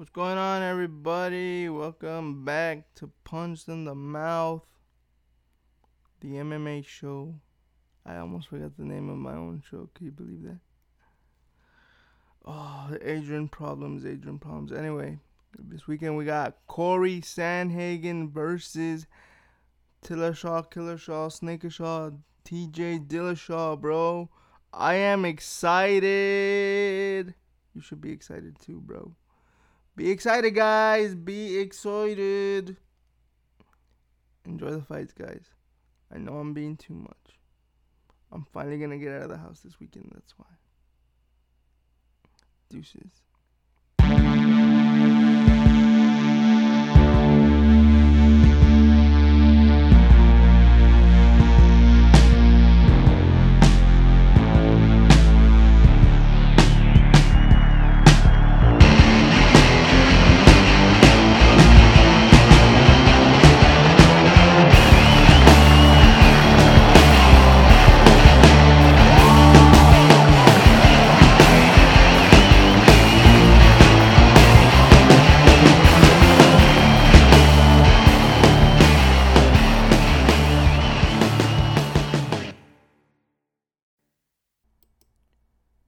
What's going on, everybody? Welcome back to Punched in the Mouth, the MMA show. I almost forgot the name of my own show. Can you believe that? Oh, the Adrian problems, Adrian problems. Anyway, this weekend we got Corey Sandhagen versus Tillashaw, Killershaw, Snakershaw, TJ Dillashaw, bro. I am excited. You should be excited too, bro. Be excited, guys. Be excited. Enjoy the fights, guys. I know I'm being too much. I'm finally going to get out of the house this weekend. That's why. Deuces.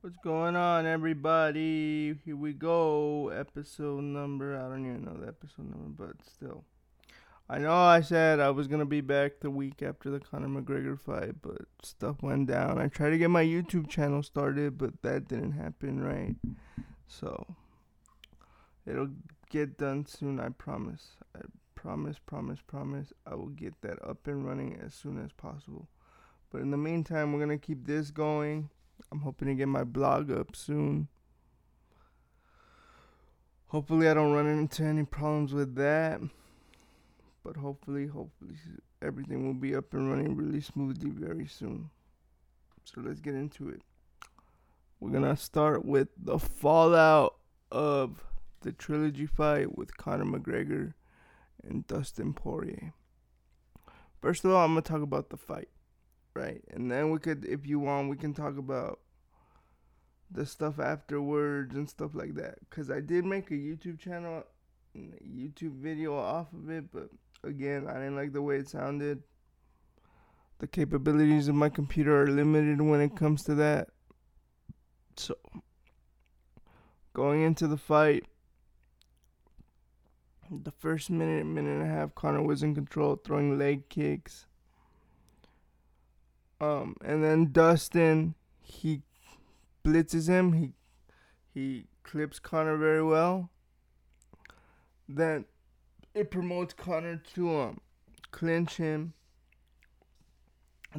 What's going on, everybody? Here we go. Episode number. I don't even know the episode number, but still. I know I said I was going to be back the week after the Conor McGregor fight, but stuff went down. I tried to get my YouTube channel started, but that didn't happen, right? So, it'll get done soon, I promise. I promise, promise, promise. I will get that up and running as soon as possible. But in the meantime, we're going to keep this going. I'm hoping to get my blog up soon. Hopefully, I don't run into any problems with that. But hopefully, hopefully, everything will be up and running really smoothly very soon. So let's get into it. We're gonna start with the fallout of the trilogy fight with Conor McGregor and Dustin Poirier. First of all, I'm gonna talk about the fight right? And then we could, if you want, we can talk about the stuff afterwards and stuff like that. Cause I did make a YouTube channel, YouTube video off of it, but again, I didn't like the way it sounded. The capabilities of my computer are limited when it comes to that. So, going into the fight, the first minute, minute and a half, Conor was in control, throwing leg kicks um, and then Dustin, he blitzes him. He he clips Conor very well. Then it promotes Conor to um clinch him.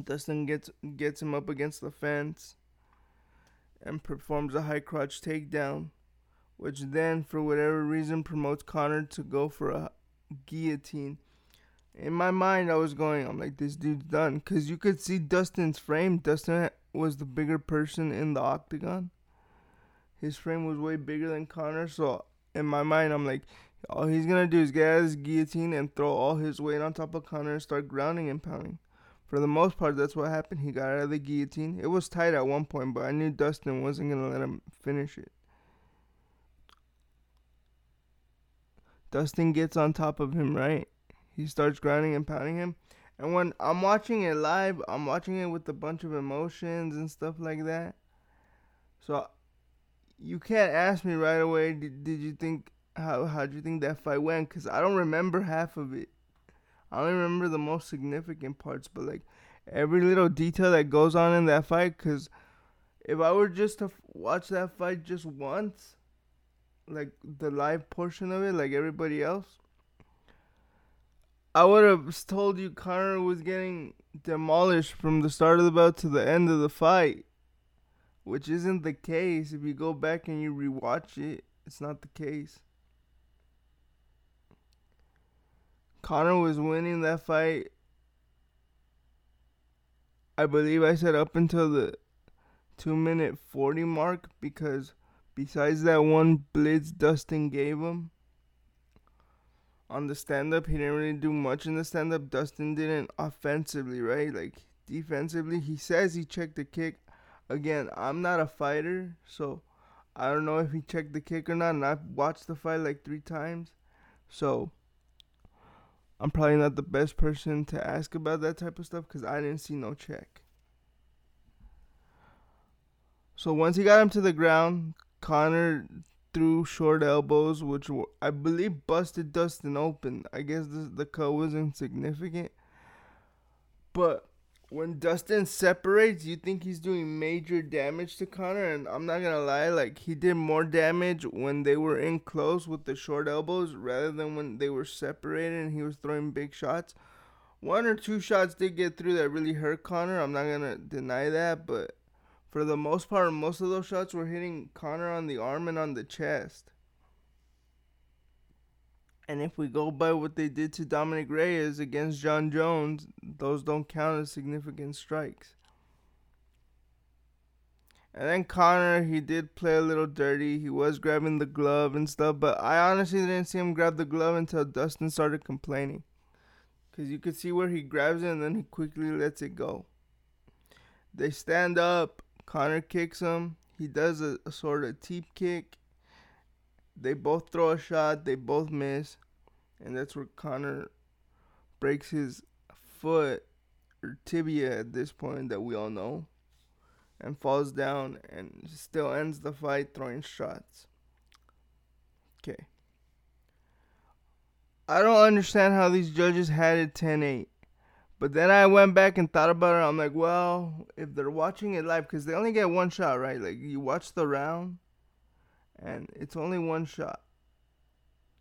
Dustin gets gets him up against the fence and performs a high crotch takedown, which then for whatever reason promotes Conor to go for a guillotine in my mind, I was going, I'm like, this dude's done. Because you could see Dustin's frame. Dustin was the bigger person in the octagon. His frame was way bigger than Conor. So in my mind, I'm like, all he's going to do is get out his guillotine and throw all his weight on top of Conor and start grounding and pounding. For the most part, that's what happened. He got out of the guillotine. It was tight at one point, but I knew Dustin wasn't going to let him finish it. Dustin gets on top of him, right? He starts grinding and pounding him. And when I'm watching it live, I'm watching it with a bunch of emotions and stuff like that. So you can't ask me right away. Did, did you think how how do you think that fight went? Cause I don't remember half of it. I only remember the most significant parts, but like every little detail that goes on in that fight. Cause if I were just to watch that fight just once, like the live portion of it, like everybody else, I would have told you Conor was getting demolished from the start of the bout to the end of the fight, which isn't the case. If you go back and you rewatch it, it's not the case. Conor was winning that fight. I believe I said up until the 2 minute 40 mark because besides that one blitz Dustin gave him, on the stand up. He didn't really do much in the stand up. Dustin didn't offensively, right? Like defensively, he says he checked the kick. Again, I'm not a fighter, so I don't know if he checked the kick or not, and I've watched the fight like three times. So I'm probably not the best person to ask about that type of stuff because I didn't see no check. So once he got him to the ground, Conor threw short elbows, which were, I believe busted Dustin open. I guess the, the cut was insignificant. But when Dustin separates, you think he's doing major damage to Conor, and I'm not gonna lie, like he did more damage when they were in close with the short elbows rather than when they were separated and he was throwing big shots. One or two shots did get through that really hurt Conor. I'm not gonna deny that, but for the most part, most of those shots were hitting Conor on the arm and on the chest. And if we go by what they did to Dominick Reyes against Jon Jones, those don't count as significant strikes. And then Conor, he did play a little dirty. He was grabbing the glove and stuff, but I honestly didn't see him grab the glove until Dustin started complaining. Because you could see where he grabs it and then he quickly lets it go. They stand up. Conor kicks him. He does a, a sort of teep kick they both throw a shot, they both miss, and that's where Conor breaks his foot or tibia at this point that we all know and falls down and still ends the fight throwing shots. Okay. I don't understand how these judges had it 10 8. But then I went back and thought about it. I'm like, well, if they're watching it live, because they only get one shot, right? Like, you watch the round, and it's only one shot.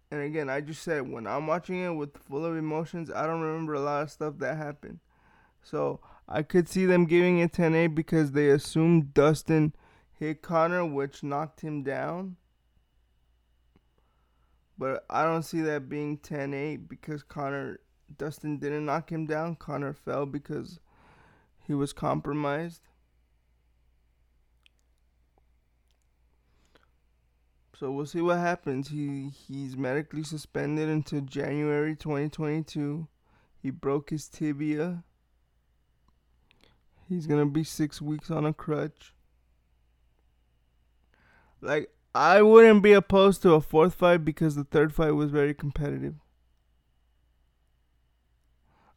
And again, I just said when I'm watching it with full of emotions, I don't remember a lot of stuff that happened. So I could see them giving it 10 8 because they assumed Dustin hit Conor, which knocked him down. But I don't see that being 10 8 because Conor, Dustin didn't knock him down. Conor fell because he was compromised. So we'll see what happens. He he's medically suspended until January 2022. He broke his tibia. He's gonna be six weeks on a crutch. Like I wouldn't be opposed to a fourth fight because the third fight was very competitive.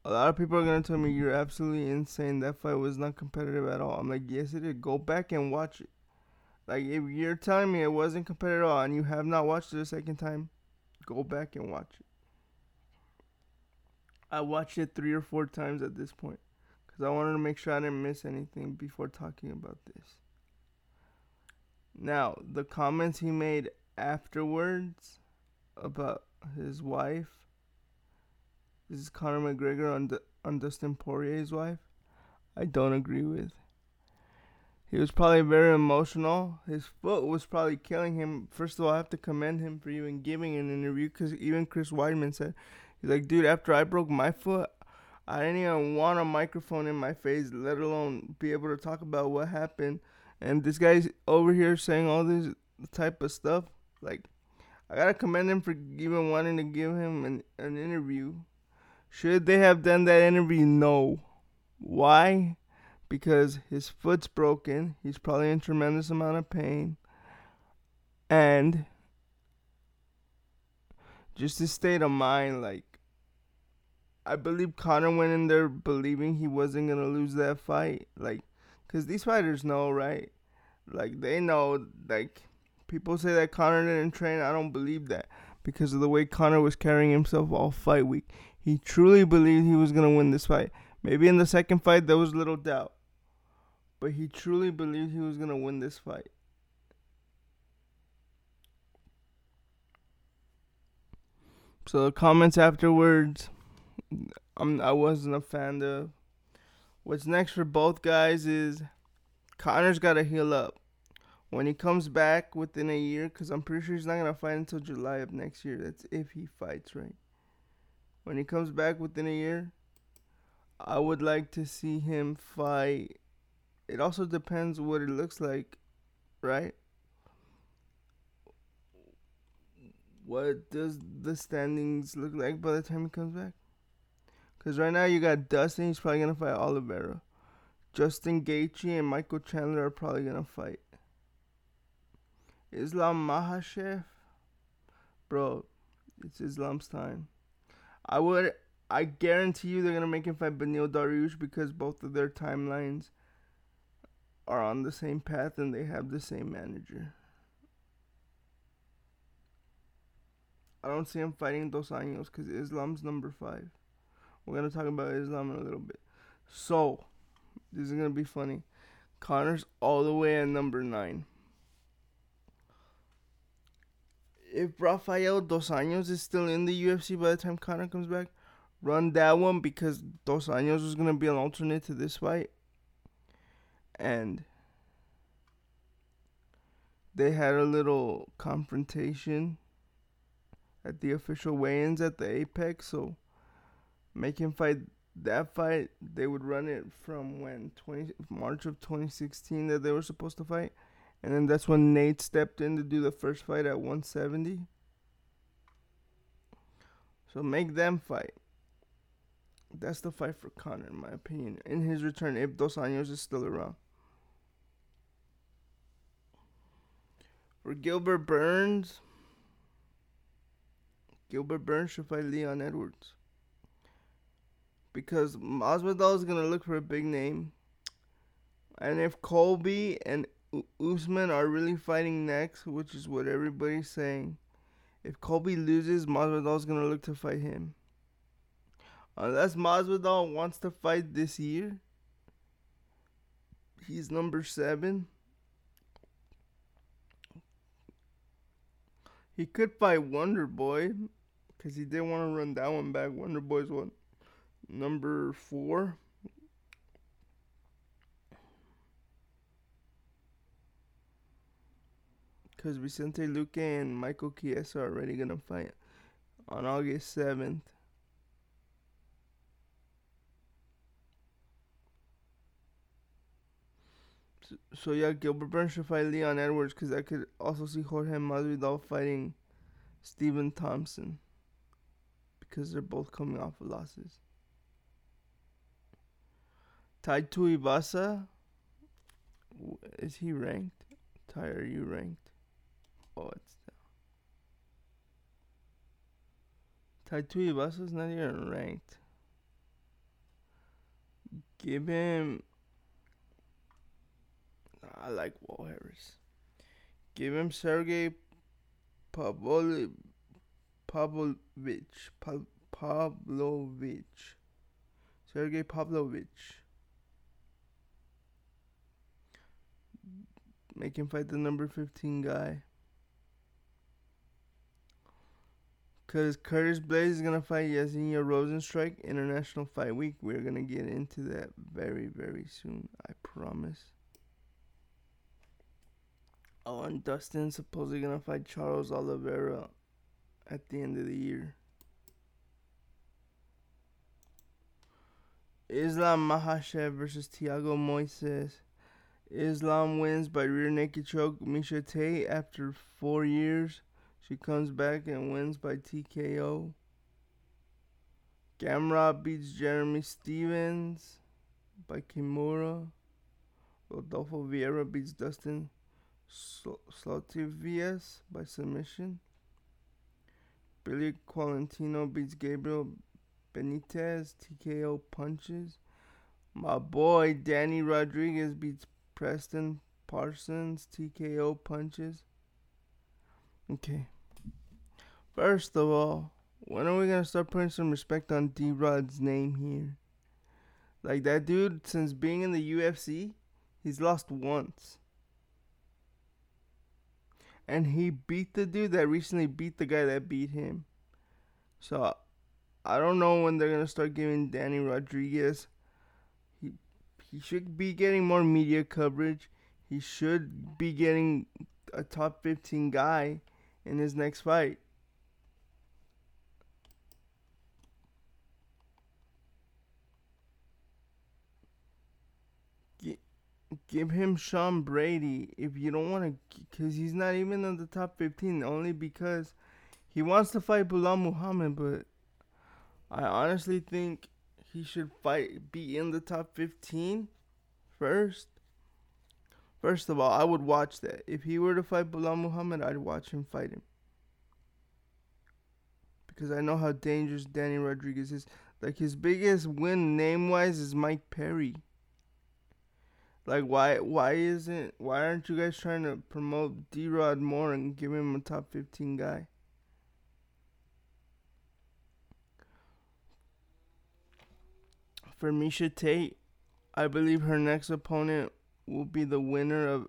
A lot of people are gonna tell me you're absolutely insane. That fight was not competitive at all. I'm like, yes, it is. Go back and watch it. Like if you're telling me it wasn't competitive at all, and you have not watched it a second time, go back and watch it. I watched it three or four times at this point because I wanted to make sure I didn't miss anything before talking about this. Now, the comments he made afterwards about his wife. This is Conor McGregor on, D- on Dustin Poirier's wife. I don't agree with. He was probably very emotional. His foot was probably killing him. First of all, I have to commend him for even giving an interview because even Chris Weidman said, he's like, dude, after I broke my foot, I didn't even want a microphone in my face, let alone be able to talk about what happened. And this guy's over here saying all this type of stuff. Like, I gotta commend him for even wanting to give him an, an interview. Should they have done that interview? No. Why? because his foot's broken. He's probably in tremendous amount of pain. And just his state of mind, like I believe Conor went in there believing he wasn't gonna lose that fight, like, cause these fighters know, right? Like they know, like people say that Conor didn't train. I don't believe that because of the way Conor was carrying himself all fight week. He truly believed he was gonna win this fight. Maybe in the second fight there was little doubt but he truly believed he was going to win this fight. So the comments afterwards, I'm, I wasn't a fan of. What's next for both guys is Conor's got to heal up. When he comes back within a year, because I'm pretty sure he's not going to fight until July of next year. That's if he fights, right? When he comes back within a year, I would like to see him fight it also depends what it looks like, right? What does the standings look like by the time he comes back? Because right now you got Dustin, he's probably going to fight Oliveira. Justin Gaethje and Michael Chandler are probably going to fight. Islam Makhachev. Bro, it's Islam's time. I would I guarantee you they're gonna make him fight Beneil Dariush because both of their timelines are on the same path and they have the same manager. I don't see him fighting Dos Anjos because Islam's number five. We're gonna talk about Islam in a little bit. So, this is gonna be funny. Conor's all the way at number nine. If Rafael Dos Anjos is still in the UFC by the time Conor comes back, run that one because Dos Anjos was gonna be an alternate to this fight. And they had a little confrontation at the official weigh-ins at the Apex, so make him fight that fight. They would run it from when 20 March of 2016 that they were supposed to fight, and then that's when Nate stepped in to do the first fight at 170. So make them fight. That's the fight for Conor, in my opinion. In his return, if Dos Anjos is still around. For Gilbert Burns, Gilbert Burns should fight Leon Edwards. Because Masvidal is going to look for a big name. And if Colby and Usman are really fighting next, which is what everybody's saying, if Colby loses, Masvidal is going to look to fight him. Unless Masvidal wants to fight this year, he's number seven. He could fight Wonder Boy, because he didn't want to run that one back. Wonder Boy's one number four. Because Vicente Luque and Michael Chiesa are already going to fight on August 7th. So yeah, Gilbert Burns should fight Leon Edwards because I could also see Jorge Masvidal fighting Stephen Thompson because they're both coming off of losses. Tai Tuivasa, is he ranked? Tai, are you ranked? Oh, it's down. Tai Tuivasa's not even ranked. Give him I like Walt Harris. Give him Sergey Pavlovich. Pavlovich. Pavlovich. Sergey Pavlovich. Make him fight the number 15 guy. Because Curtis Blaydes is going to fight Jairzinho Rozenstruik International Fight Week. We're going to get into that very, very soon. I promise. Oh, and Dustin supposedly gonna fight Charles Oliveira at the end of the year. Islam Makhachev versus Thiago Moises. Islam wins by rear naked choke Miesha Tate after four years. She comes back and wins by TKO. Gamrot beats Jeremy Stephens by Kimura. Rodolfo Vieira beats Dustin Stoltzfus by submission. Billy Quarantillo beats Gabriel Benitez TKO punches. My boy Danny Rodriguez beats Preston Parsons TKO punches. Okay. First of all, when are we gonna start putting some respect on D Rod's name here? Like that dude, since being in the UFC, he's lost once and he beat the dude that recently beat the guy that beat him. So I don't know when they're gonna start giving Danny Rodriguez. He he should be getting more media coverage. He should be getting a top 15 guy in his next fight. Give him Sean Brady if you don't want to, because he's not even in the top 15, only because he wants to fight Belal Muhammad, but I honestly think he should fight, be in the top 15 first First of all, I would watch that. If he were to fight Belal Muhammad, I'd watch him fight him. Because I know how dangerous Danny Rodriguez is. Like his biggest win name wise is Mike Perry. Like why why isn't why aren't you guys trying to promote D Rod more and give him a top fifteen guy? For Miesha Tate, I believe her next opponent will be the winner of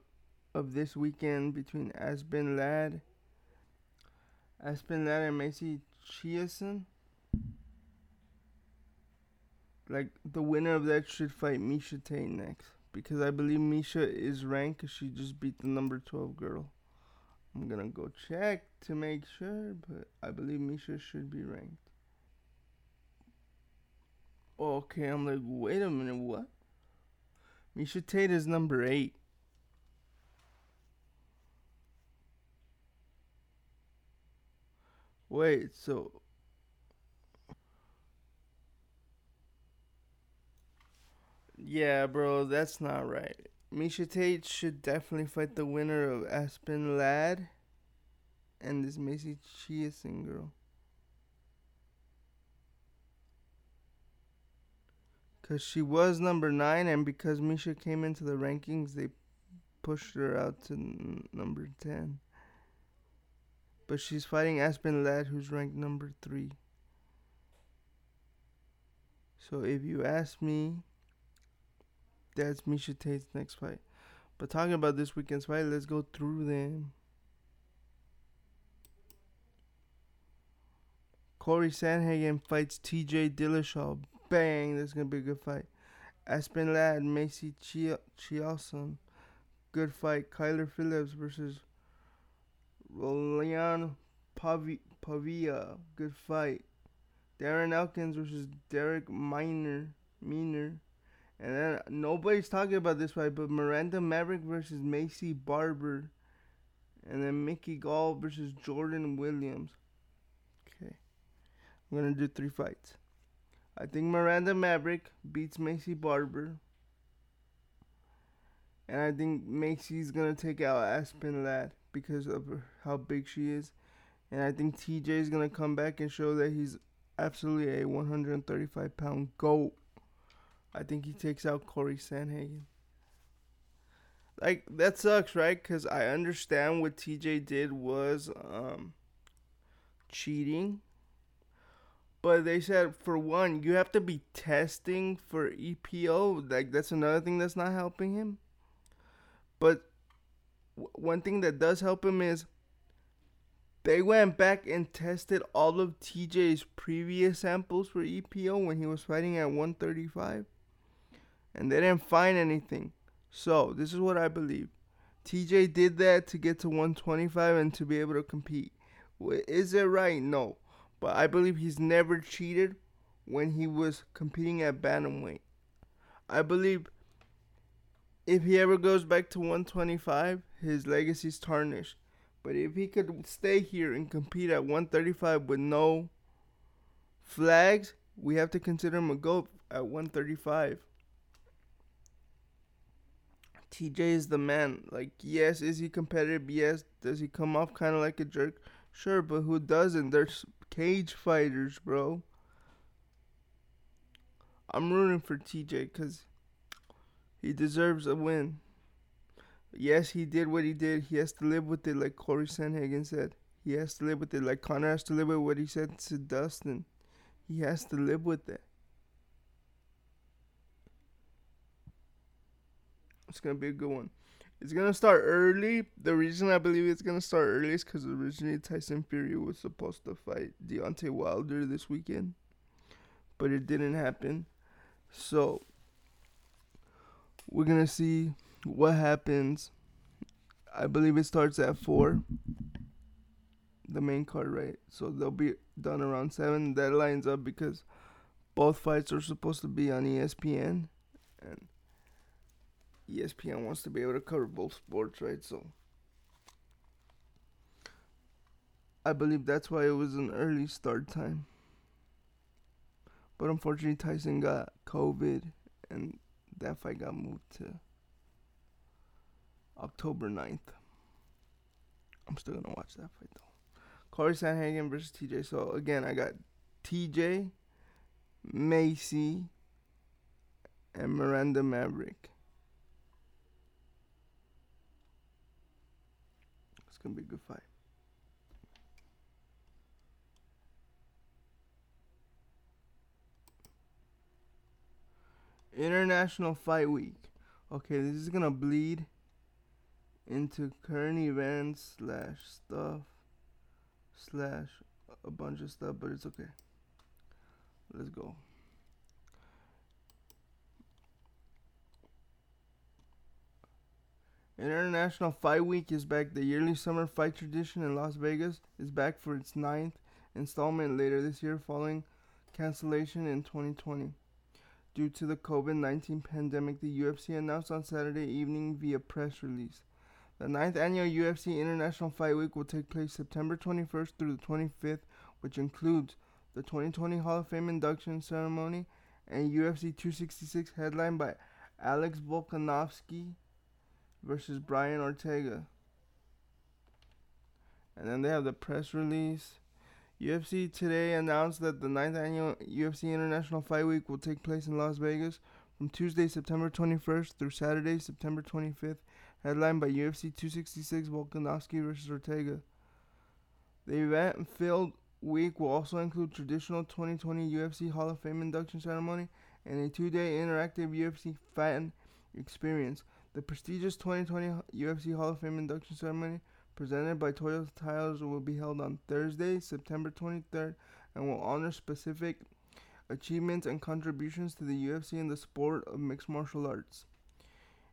of this weekend between Aspen Ladd, Aspen Ladd and Macy Chiasson. Like the winner of that should fight Miesha Tate next because I believe Miesha is ranked because she just beat the number twelve girl. I'm gonna go check to make sure, but I believe Miesha should be ranked. Okay, I'm like, wait a minute, what? Miesha Tate is number eight. Wait, so. Yeah, bro, that's not right. Miesha Tate should definitely fight the winner of Aspen Ladd and this Macy Chiasson girl. Because she was number nine, and because Miesha came into the rankings, they pushed her out to n- number 10. But she's fighting Aspen Ladd, who's ranked number three. So if you ask me, that's Miesha Tate's next fight. But talking about this weekend's fight, let's go through them. Corey Sandhagen fights TJ Dillashaw. Bang, that's gonna be a good fight. Aspen Ladd, Macy Chiasson. Good fight. Kyler Phillips versus Pavi- Pavia. Good fight. Darren Elkins versus Darrick Minner. Minner. And then nobody's talking about this fight, but Miranda Maverick versus Maycee Barber. And then Mickey Gall versus Jordan Williams. Okay. I'm going to do three fights. I think Miranda Maverick beats Maycee Barber. And I think Macy's going to take out Aspen Ladd because of how big she is. And I think TJ is going to come back and show that he's absolutely a 135 pound goat. I think he takes out Corey Sandhagen. Like that sucks, right? Because I understand what TJ did was um, cheating, but they said for one, you have to be testing for EPO. Like that's another thing that's not helping him. But w- one thing that does help him is they went back and tested all of TJ's previous samples for EPO when he was fighting at 135 and they didn't find anything. So, this is what I believe. TJ did that to get to 125 and to be able to compete. Is it right? No. But I believe he's never cheated when he was competing at bantamweight. I believe if he ever goes back to 125, his legacy's tarnished. But if he could stay here and compete at 135 with no flags, we have to consider him a GOAT at 135. TJ is the man. Like, yes, is he competitive? Yes. Does he come off kind of like a jerk? Sure, but who doesn't? There's cage fighters, bro. I'm rooting for TJ because he deserves a win. Yes, he did what he did. He has to live with it, like Corey Sandhagen said. He has to live with it, like Conor has to live with what he said to Dustin. He has to live with it. It's gonna be a good one. It's gonna start early. The reason I believe it's gonna start early is because originally Tyson Fury was supposed to fight Deontay Wilder this weekend, but it didn't happen. So we're gonna see what happens. I believe it starts at four. The main card, right? So they'll be done around seven. That lines up because both fights are supposed to be on ESPN, and ESPN wants to be able to cover both sports, right? So I believe that's why it was an early start time. But unfortunately, Tyson got COVID, and that fight got moved to October 9th. I'm still gonna watch that fight though. Corey Sandhagen versus TJ. So again, I got TJ, Macy, and Miranda Maverick. It's gonna be a good fight. International Fight Week. Okay, this is gonna bleed into current events slash stuff slash a bunch of stuff, but it's okay. Let's go. International Fight Week is back. The yearly summer fight tradition in Las Vegas is back for its ninth installment later this year, following cancellation in 2020. Due to the COVID 19 pandemic, the UFC announced on Saturday evening via press release. The ninth annual UFC International Fight Week will take place September 21st through the 25th, which includes the 2020 Hall of Fame induction ceremony and UFC 266 headlined by Alex Volkanovski versus Brian Ortega. And then they have the press release. UFC today announced that the 9th annual UFC International Fight Week will take place in Las Vegas from Tuesday, September 21st through Saturday, September 25th, headlined by UFC 266 Volkanovski versus Ortega. The event filled week will also include traditional 2020 UFC Hall of Fame induction ceremony and a two-day interactive UFC fan experience. The prestigious 2020 UFC Hall of Fame induction ceremony presented by Toyota Tires will be held on Thursday, September 23rd, and will honor specific achievements and contributions to the UFC and the sport of mixed martial arts.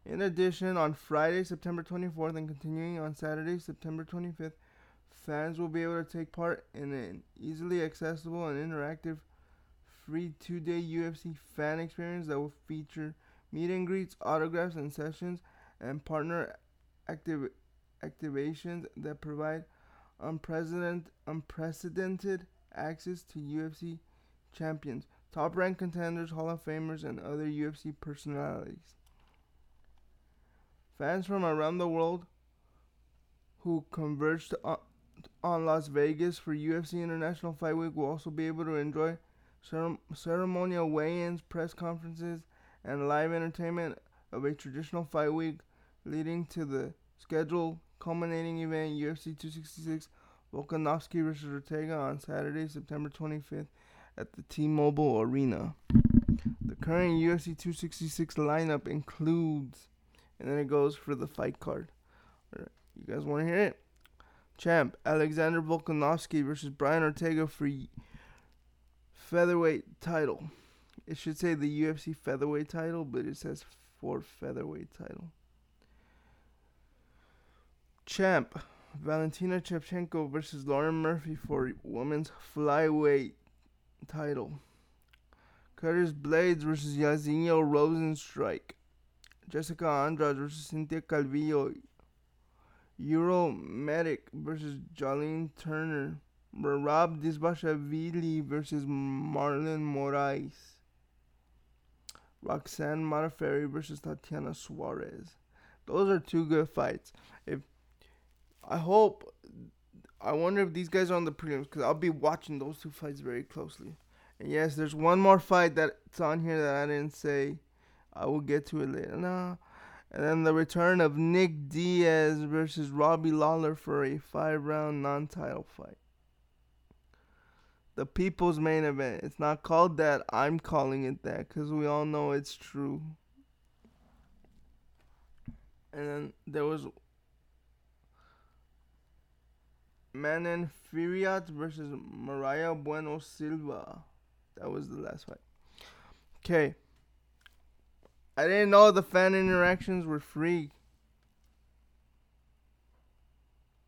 In addition, on Friday, September 24th, and continuing on Saturday, September 25th, fans will be able to take part in an easily accessible and interactive free two day UFC fan experience that will feature meet and greets, autographs, and sessions, and partner activ- activations that provide unprecedented, unprecedented access to UFC champions, top ranked contenders, Hall of Famers, and other UFC personalities. Fans from around the world who converged on, on Las Vegas for UFC International Fight Week will also be able to enjoy ceremonial weigh ins, press conferences, and live entertainment of a traditional fight week leading to the scheduled culminating event UFC 266 Volkanovski vs. Ortega on Saturday, September 25th at the T-Mobile Arena. The current UFC 266 lineup includes, and then it goes for the fight card. You guys want to hear it? Champ Alexander Volkanovski versus Brian Ortega for featherweight title. It should say the UFC featherweight title, but it says for featherweight title. Champ Valentina Shevchenko versus Lauren Murphy for women's flyweight title. Curtis Blaydes versus Jairzinho Rozenstruik. Jessica Andrade versus Cynthia Calvillo. Uros Medic versus Jalin Turner. Merab Dvalishvili versus Marlon Moraes. Roxanne Modafferi versus Tatiana Suarez. Those are two good fights. If I hope, I wonder if these guys are on the prelims because I'll be watching those two fights very closely. And yes, there's one more fight that's on here that I didn't say. I will get to it later. And then the return of Nick Diaz versus Robbie Lawler for a five round non title fight the people's main event. It's not called that. I'm calling it that because we all know it's true. And then there was Manon Fiorot versus Mayra Bueno Silva. That was the last fight. Okay. I didn't know the fan interactions were free.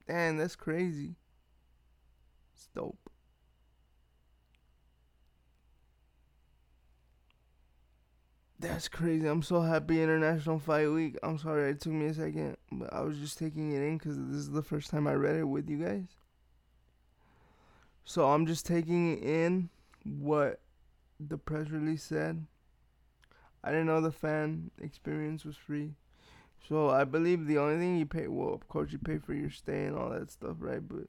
Damn, that's crazy. It's dope. That's crazy. I'm so happy International Fight Week. I'm sorry it took me a second, but I was just taking it in because this is the first time I read it with you guys. So I'm just taking in what the press release said. I didn't know the fan experience was free. So I believe the only thing you pay, well, of course you pay for your stay and all that stuff, right? But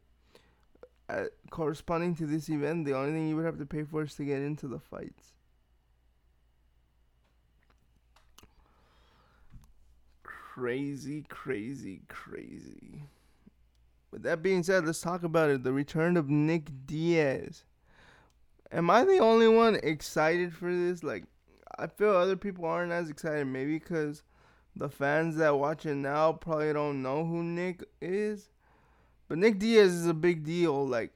uh, corresponding to this event, the only thing you would have to pay for is to get into the fights. Crazy, crazy, crazy. With that being said, let's talk about it. The return of Nick Diaz. Am I the only one excited for this? Like, I feel other people aren't as excited. Maybe because the fans that watch it now probably don't know who Nick is. But Nick Diaz is a big deal. Like,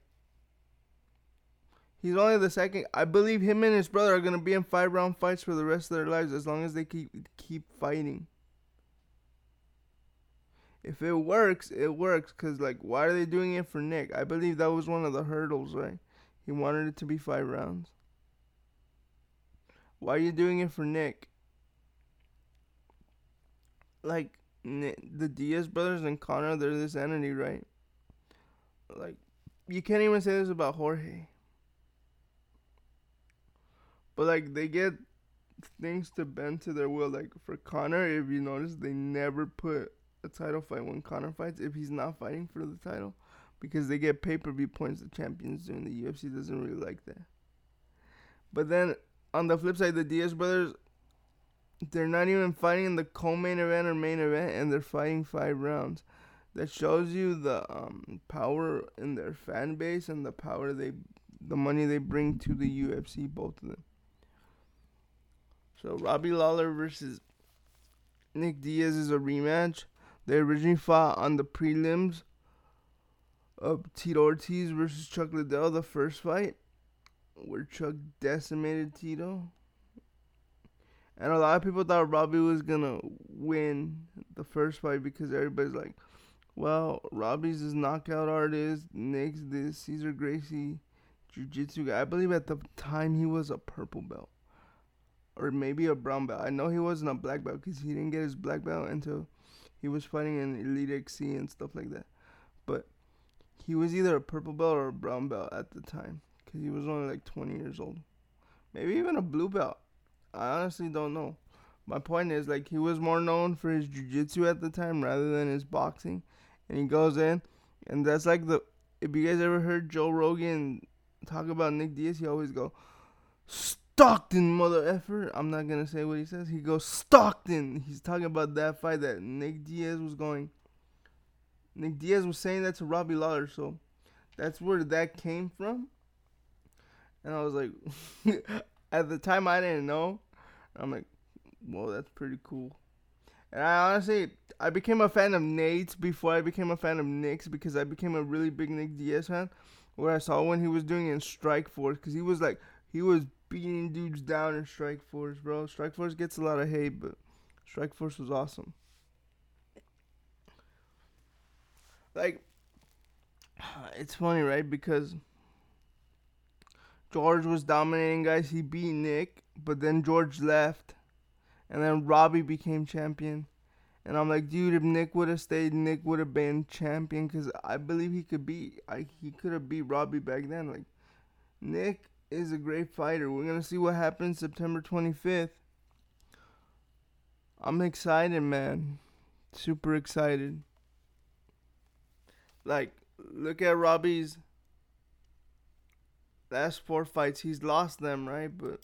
he's only the second. I believe him and his brother are gonna be in five round fights for the rest of their lives as long as they keep keep fighting. If it works, it works. Cause like, why are they doing it for Nick? I believe that was one of the hurdles, right? He wanted it to be five rounds. Why are you doing it for Nick? Like the Diaz brothers and Conor, they're this entity, right? Like you can't even say this about Jorge. But like they get things to bend to their will. Like for Conor, if you notice, they never put a title fight when Conor fights if he's not fighting for the title because they get pay per view points. The champions do, and the UFC doesn't really like that. But then on the flip side, the Diaz brothers, they're not even fighting in the co-main event or main event, and they're fighting five rounds. That shows you the um, power in their fan base and the power they, the money they bring to the UFC. Both of them. So Robbie Lawler versus Nick Diaz is a rematch. They originally fought on the prelims of Tito Ortiz versus Chuck Liddell, the first fight, where Chuck decimated Tito. And a lot of people thought Robbie was gonna win the first fight because everybody's like, well, Robbie's this knockout artist, Nick's this Cesar Gracie jiu-jitsu guy. I believe at the time he was a purple belt. Or maybe a brown belt. I know he wasn't a black belt because he didn't get his black belt until he was fighting in Elite XC and stuff like that. But he was either a purple belt or a brown belt at the time because he was only like 20 years old. Maybe even a blue belt. I honestly don't know. My point is, like, he was more known for his jiu-jitsu at the time rather than his boxing. And he goes in, and that's like the. If you guys ever heard Joe Rogan talk about Nick Diaz, he always go, Stockton, mother effer. I'm not gonna say what he says. He goes Stockton. He's talking about that fight that Nick Diaz was going Nick Diaz was saying that to Robbie Lawler, so that's where that came from. And I was like, at the time I didn't know. I'm like, well, that's pretty cool. And I honestly, I became a fan of Nate's before I became a fan of Nick's because I became a really big Nick Diaz fan. Where I saw when he was doing in Strikeforce, because he was like, he was beating dudes down in Strikeforce, bro. Strikeforce gets a lot of hate, but Strikeforce was awesome. like it's funny, right? Because George was dominating guys. He beat Nick, but then George left, and then Robbie became champion. And I'm like, dude, if Nick would have stayed, Nick would have been champion because I believe he could beat. I he could have beat Robbie back then. Like, Nick is a great fighter. We're gonna see what happens September 25th. I'm excited, man. Super excited. Like, look at Robbie's last four fights. He's lost them, right? But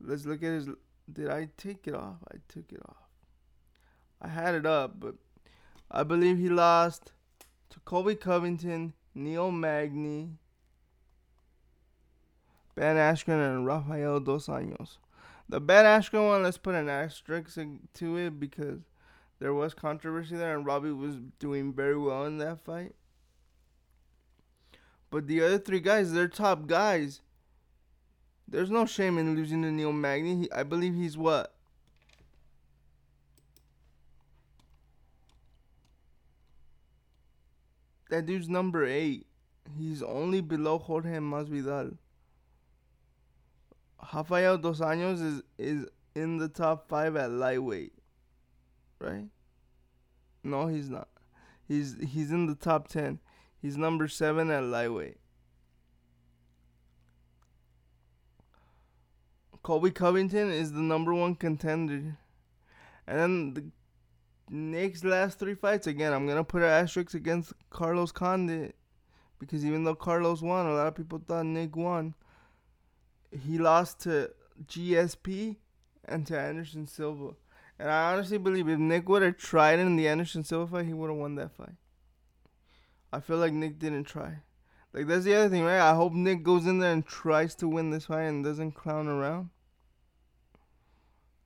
let's look at his. Did I take it off? I took it off. I had it up, but I believe he lost to Colby Covington, Neil Magny, Ben Askren, and Rafael Dos Anjos. The Ben Askren one, let's put an asterisk to it because there was controversy there, and Robbie was doing very well in that fight. But the other three guys, they're top guys. There's no shame in losing to Neil Magny. He, I believe he's what? That dude's number eight. He's only below Jorge Masvidal. Rafael Dos Anjos is, is in the top five at lightweight right? No, he's not. He's he's in the top ten. He's number seven at lightweight. Colby Covington is the number one contender. And then the Nick's last three fights again. I'm gonna put an asterisk against Carlos Condit because even though Carlos won, a lot of people thought Nick won. He lost to GSP and to Anderson Silva. And I honestly believe if Nick would have tried in the Anderson Silva fight, he would have won that fight. I feel like Nick didn't try. Like that's the other thing, right? I hope Nick goes in there and tries to win this fight and doesn't clown around.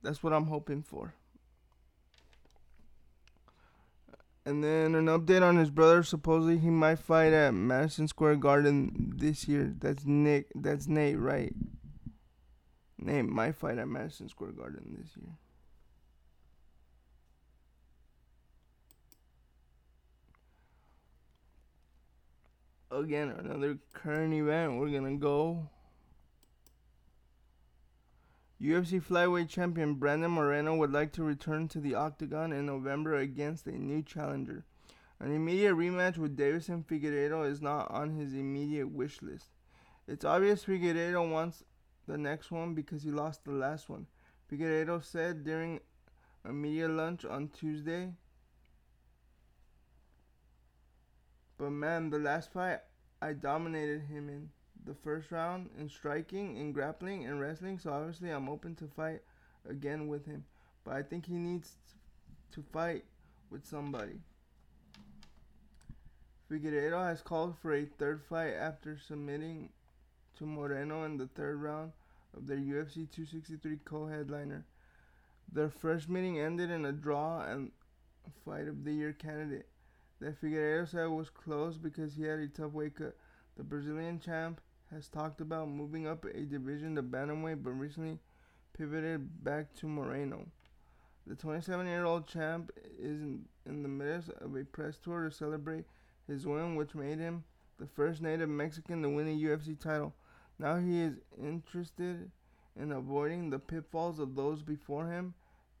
That's what I'm hoping for. And then an update on his brother. Supposedly he might fight at Madison Square Garden this year. That's Nick. That's Nate, right? Nate might fight at Madison Square Garden this year. Again, another current event. We're gonna go UFC flyweight champion Brandon Moreno would like to return to the octagon in November against a new challenger. An immediate rematch with Deiveson Figueiredo is not on his immediate wish list. It's obvious Figueiredo wants the next one because he lost the last one. Figueiredo said during a media lunch on Tuesday. But man, the last fight I dominated him in the first round in striking, in grappling, and wrestling. So obviously, I'm open to fight again with him. But I think he needs to fight with somebody. Figueiredo has called for a third fight after submitting to Moreno in the third round of their UFC 263 co-headliner. Their first meeting ended in a draw and fight of the year candidate that Figueiredo said it was close because he had a tough weight cut. The Brazilian champ has talked about moving up a division to bantamweight, but recently pivoted back to Moreno. The 27-year-old champ is in, in the midst of a press tour to celebrate his win, which made him the first native Mexican to win a UFC title. Now he is interested in avoiding the pitfalls of those before him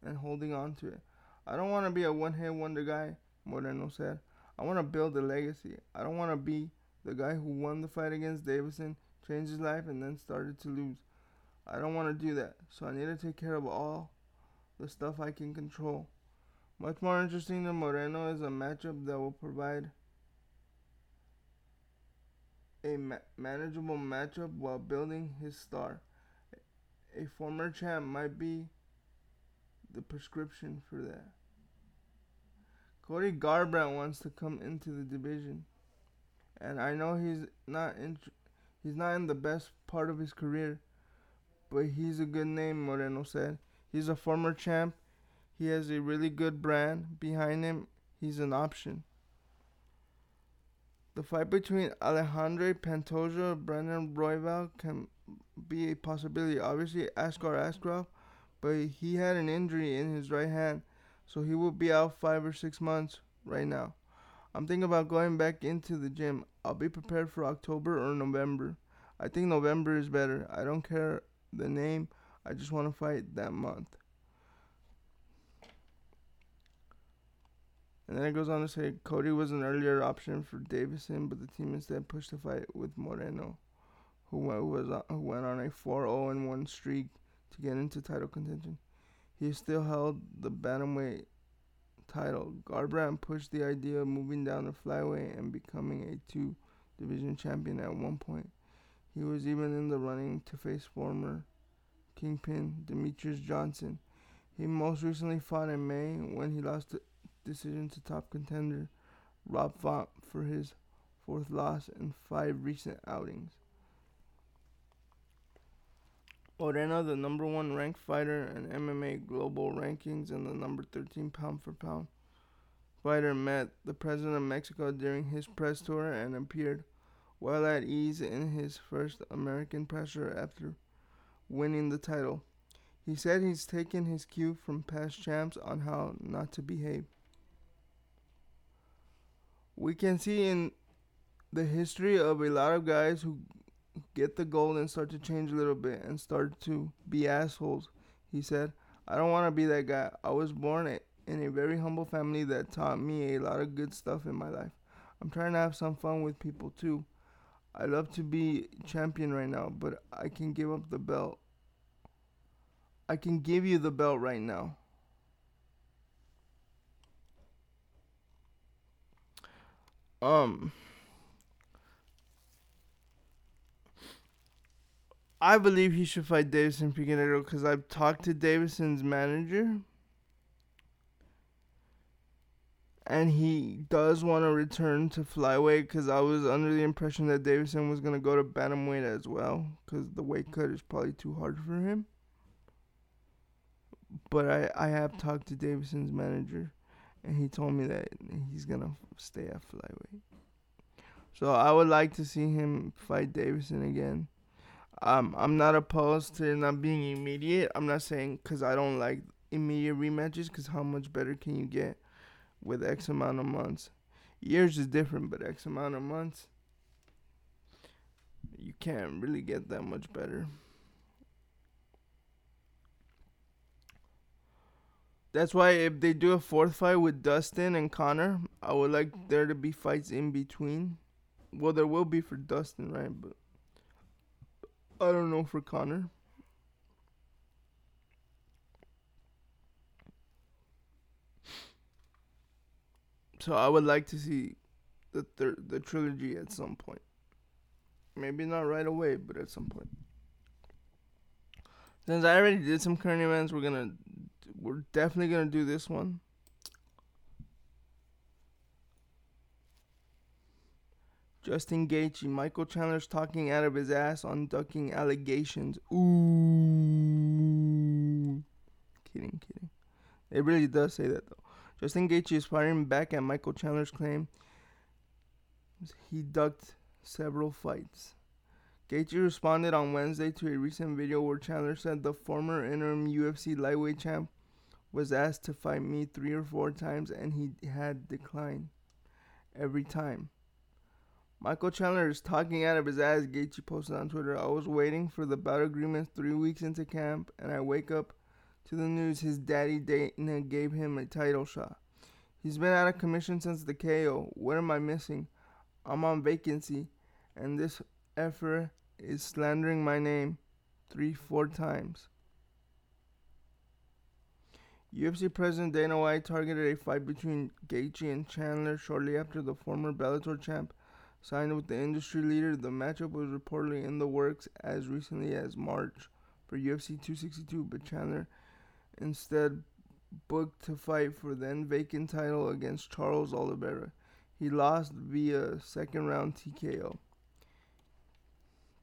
and holding on to it. I don't want to be a one-hit wonder guy, Moreno said. I want to build a legacy. I don't want to be the guy who won the fight against Deiveson, changed his life, and then started to lose. I don't want to do that, so I need to take care of all the stuff I can control. Much more interesting than Moreno is a matchup that will provide a ma- manageable matchup while building his star. A former champ might be the prescription for that. Cody Garbrandt wants to come into the division and I know he's not in, he's not in the best part of his career, but he's a good name. Moreno said he's a former champ. He has a really good brand behind him. He's an option. The fight between Alexandre Pantoja and Brandon Royval can be a possibility. Obviously, Askar Askarov, but he had an injury in his right hand, so he will be out five or six months right now. I'm thinking about going back into the gym. I'll be prepared for October or November. I think November is better. I don't care the name. I just want to fight that month. And then it goes on to say Cody was an earlier option for Deiveson, but the team instead pushed the fight with Moreno, who was uh, who went on a 4-0 1 streak to get into title contention. He still held the bantamweight title. Garbrandt pushed the idea of moving down the flyweight and becoming a two division champion at one point. He was even in the running to face former kingpin Demetrious Johnson. He most recently fought in May when he lost the decision to top contender Rob Font for his fourth loss in five recent outings. Moreno, the number one ranked fighter in MMA global rankings and the number 13 pound for pound fighter, met the president of Mexico during his press tour and appeared well at ease in his first American pressure after winning the title. He said he's taken his cue from past champs on how not to behave. We can see in the history of a lot of guys who Get the gold and start to change a little bit and start to be assholes. He said, I don't want to be that guy. I was born in a very humble family that taught me a lot of good stuff in my life. I'm trying to have some fun with people too. I love to be champion right now, but I can give up the belt. I can give you the belt right now. Um. I believe he should fight Deiveson Figueiredo because I've talked to Deiveson's manager. And he does want to return to flyweight because I was under the impression that Deiveson was going to go to bantamweight as well because the weight cut is probably too hard for him. But I, I have talked to Deiveson's manager and he told me that he's going to stay at flyweight. So I would like to see him fight Deiveson again. Um, I'm not opposed to not being immediate. I'm not saying because I don't like immediate rematches because how much better can you get with X amount of months? Years is different, but X amount of months, you can't really get that much better. That's why if they do a fourth fight with Dustin and Conor, I would like there to be fights in between. Well, there will be for Dustin, right? But I don't know for Conor. So I would like to see the third the trilogy at some point. Maybe not right away, but at some point. Since I already did some current events, we're gonna we're definitely gonna do this one. Justin Gaethje, Michael Chandler's talking out of his ass on ducking allegations. Ooh, kidding, kidding. It really does say that though. Justin Gaethje is firing back at Michael Chandler's claim he ducked several fights. Gaethje responded on Wednesday to a recent video where Chandler said the former interim UFC lightweight champ was asked to fight me three or four times and he had declined every time. Michael Chandler is talking out of his ass, Gaethje posted on Twitter. I was waiting for the bout agreement three weeks into camp, and I wake up to the news his daddy Dana gave him a title shot. He's been out of commission since the KO. What am I missing? I'm on vacancy, and this effort is slandering my name three, four times. UFC President Dana White targeted a fight between Gaethje and Chandler shortly after the former Bellator champ signed with the industry leader. The matchup was reportedly in the works as recently as March for UFC 262, but Chandler instead booked to fight for then vacant title against Charles Oliveira. He lost via second round TKO.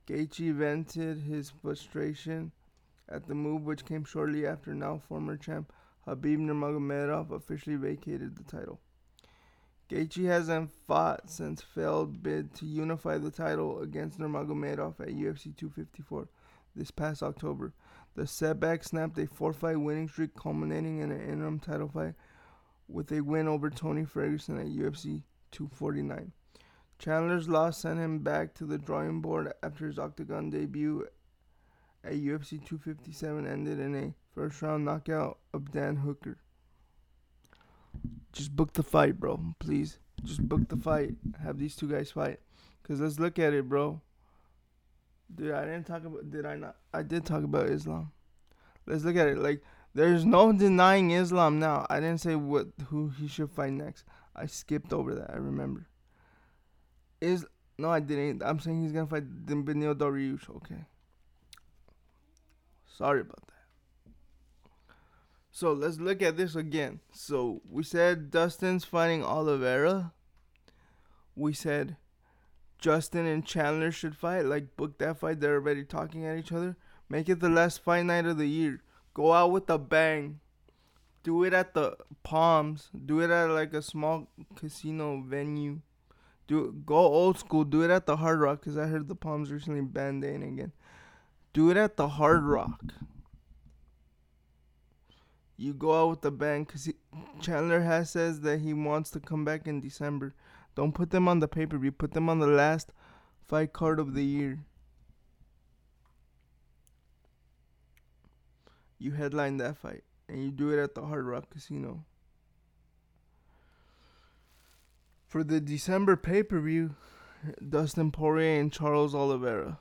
Gaethje vented his frustration at the move, which came shortly after now former champ Khabib Nurmagomedov officially vacated the title. Gaethje hasn't fought since failed bid to unify the title against Nurmagomedov at UFC 254 this past October. The setback snapped a four-fight winning streak, culminating in an interim title fight with a win over Tony Ferguson at UFC 249. Chandler's loss sent him back to the drawing board after his octagon debut at UFC 257 ended in a first-round knockout of Dan Hooker. Just book the fight, bro. Please. Just book the fight. Have these two guys fight. Cause let's look at it, bro. Dude, I didn't talk about. Did I not? I did talk about Islam. Let's look at it. Like, there's no denying Islam now. I didn't say what who he should fight next. I skipped over that. I remember. Is no, I didn't. I'm saying he's gonna fight Beneil Dariush. Okay. Sorry about that. So let's look at this again. So we said Dustin's fighting Oliveira. We said Justin and Chandler should fight. Like book that fight. They're already talking at each other. Make it the last fight night of the year. Go out with a bang. Do it at the Palms. Do it at like a small casino venue. Do go old school. Do it at the Hard Rock because I heard the Palms recently banned again. Do it at the Hard Rock you go out with the bang because Chandler has says that he wants to come back in December. Don't put them on the pay per view. Put them on the last fight card of the year. You headline that fight and you do it at the Hard Rock Casino. For the December pay per view, Dustin Poirier and Charles Oliveira.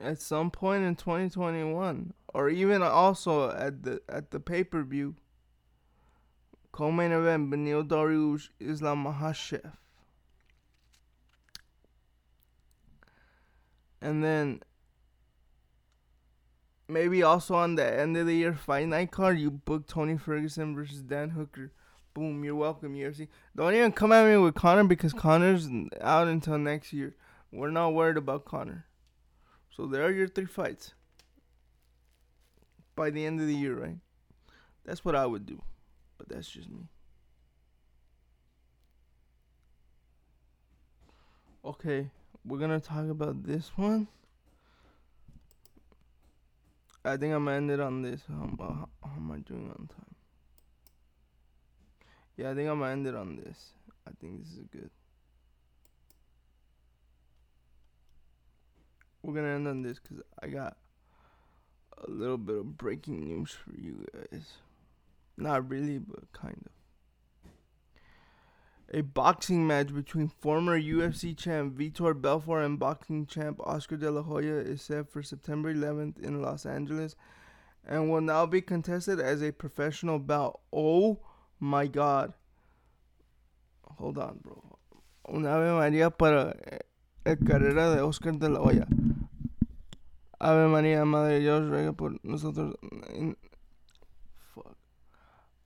At some point in 2021 or even also at the at the pay-per-view Co-main event: Beneil Dariush, Islam Makhachev. And then maybe also on the end of the year fight night card, you book Tony Ferguson versus Dan Hooker. Boom, you're welcome, UFC. Don't even come at me with Conor because Conor's out until next year. We're not worried about Conor. So there are your three fights by the end of the year, right? That's what I would do. But that's just me. Okay, we're gonna talk about this one. I think I'm gonna end it on this. How, how, how am I doing on time? Yeah, I think I'm gonna end it on this. I think this is good. We're gonna end on this because I got a little bit of breaking news for you guys. Not really, but kind of. A boxing match between former UFC champ Vitor Belfort and boxing champ Oscar De La Hoya is set for September 11th in Los Angeles and will now be contested as a professional bout. Oh my god. Hold on, bro. Una Ave María para eh, el carrera de Oscar De La Hoya. Ave María, Madre de Dios, ruega por nosotros. Fuck.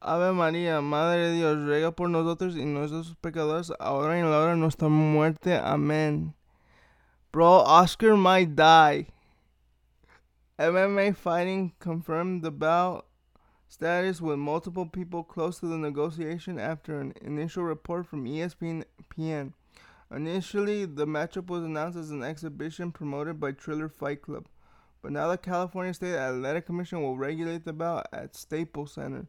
Ave María, Madre de Dios, ruega por nosotros y nuestros pecadores, ahora y en la hora de nuestra muerte. Amén. Bro, Oscar might die. MMA fighting confirmed the bout status with multiple people close to the negotiation after an initial report from ESPN. Initially, the matchup was announced as an exhibition promoted by Triller Fight Club, but now the California State Athletic Commission will regulate the bout at Staples Center.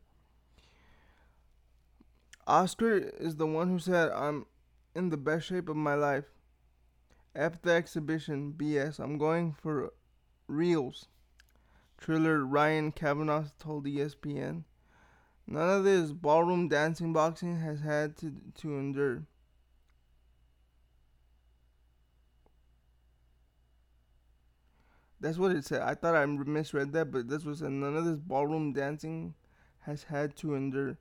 Oscar is the one who said, I'm in the best shape of my life. After the exhibition, BS, I'm going for reels. Triller Ryan Kavanaugh told ESPN. None of this ballroom dancing boxing has had to, to endure. That's what it said. I thought I misread that, but this was none of this ballroom dancing has had to endure.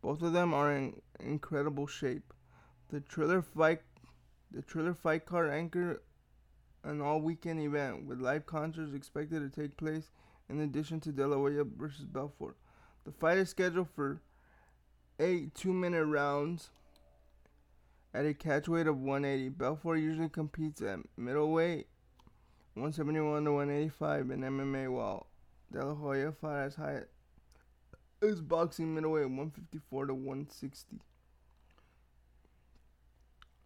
Both of them are in incredible shape. The Triller fight, the Triller fight card anchor an all-weekend event with live concerts expected to take place in addition to De La Hoya versus Belfort. The fight is scheduled for eight two-minute rounds at a catch weight of 180. Belfort usually competes at middleweight, 171 to 185 in MMA, while De La Hoya fought as high is boxing middleweight 154 to 160.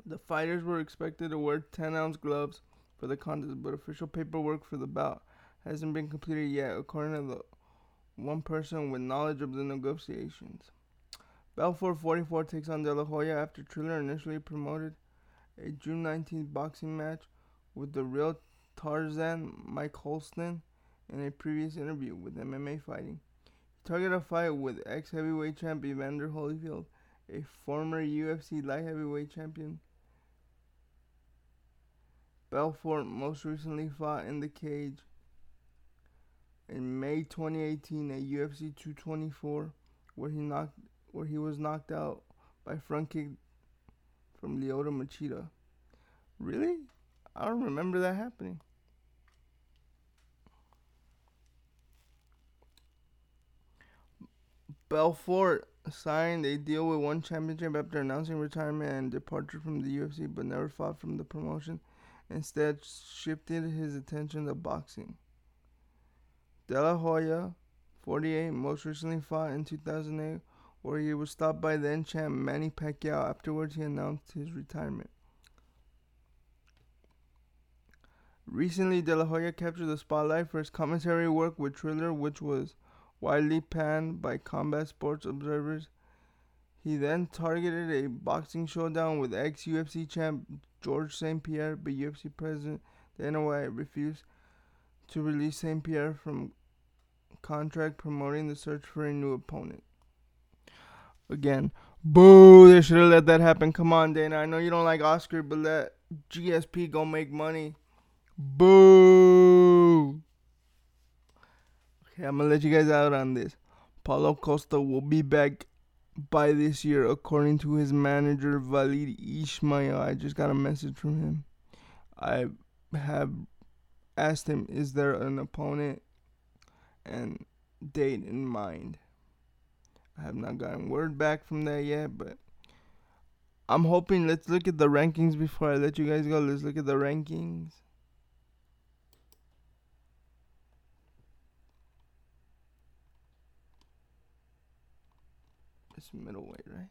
The fighters were expected to wear 10 ounce gloves for the contest, but official paperwork for the bout hasn't been completed yet, according to the one person with knowledge of the negotiations. Belfort 44 takes on De La Hoya after Triller initially promoted a June 19th boxing match with the real Tarzan Mike Holston in a previous interview with MMA Fighting. targeted a fight with ex heavyweight champ Evander Holyfield, a former UFC light heavyweight champion. Belfort most recently fought in the cage in May 2018 at UFC 224, where he knocked where he was knocked out by front kick from Lyoto Machida. Really? I don't remember that happening. Belfort signed a deal with one championship after announcing retirement and departure from the UFC, but never fought from the promotion. Instead, shifted his attention to boxing. De La Hoya, 48, most recently fought in 2008, where he was stopped by then champ Manny Pacquiao. Afterwards, he announced his retirement. Recently, De La Hoya captured the spotlight for his commentary work with Triller, which was widely panned by combat sports observers. He then targeted a boxing showdown with ex UFC champ George St. Pierre, but UFC president Dana White refused to release St. Pierre from contract promoting the search for a new opponent. Again, boo, they should have let that happen. Come on, Dana. I know you don't like Oscar, but let GSP go make money. Boo. Okay, I'm gonna let you guys out on this. Paulo Costa will be back by this year, according to his manager Wallid Ismail. I just got a message from him. I have asked him, is there an opponent and date in mind? I have not gotten word back from that yet, but I'm hoping. Let's look at the rankings before I let you guys go. Let's look at the rankings. It's middleweight, right?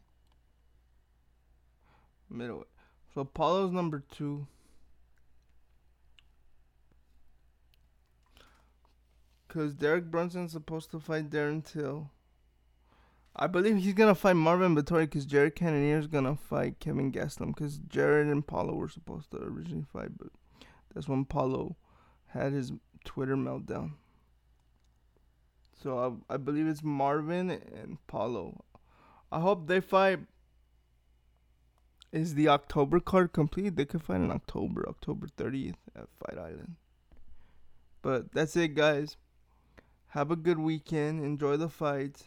Middleweight. So Apollo's number two. Cause Derek Brunson's supposed to fight Darren Till. I believe he's gonna fight Marvin Vettori because Jared Cannonier's gonna fight Kevin Gastelum because Jared and Paulo were supposed to originally fight, but that's when Paulo had his Twitter meltdown. So I, I believe it's Marvin and Paulo. I hope they fight. Is the October card complete? They could fight in October, October 30th at Fight Island. But that's it, guys. Have a good weekend. Enjoy the fights.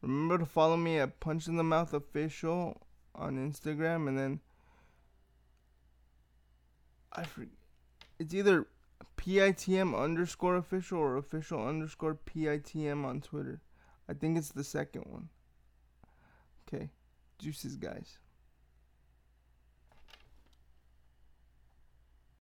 Remember to follow me at Punch in the Mouth Official on Instagram, and then I forget. It's either PITM underscore official or official underscore PITM on Twitter. I think it's the second one. Juices, guys.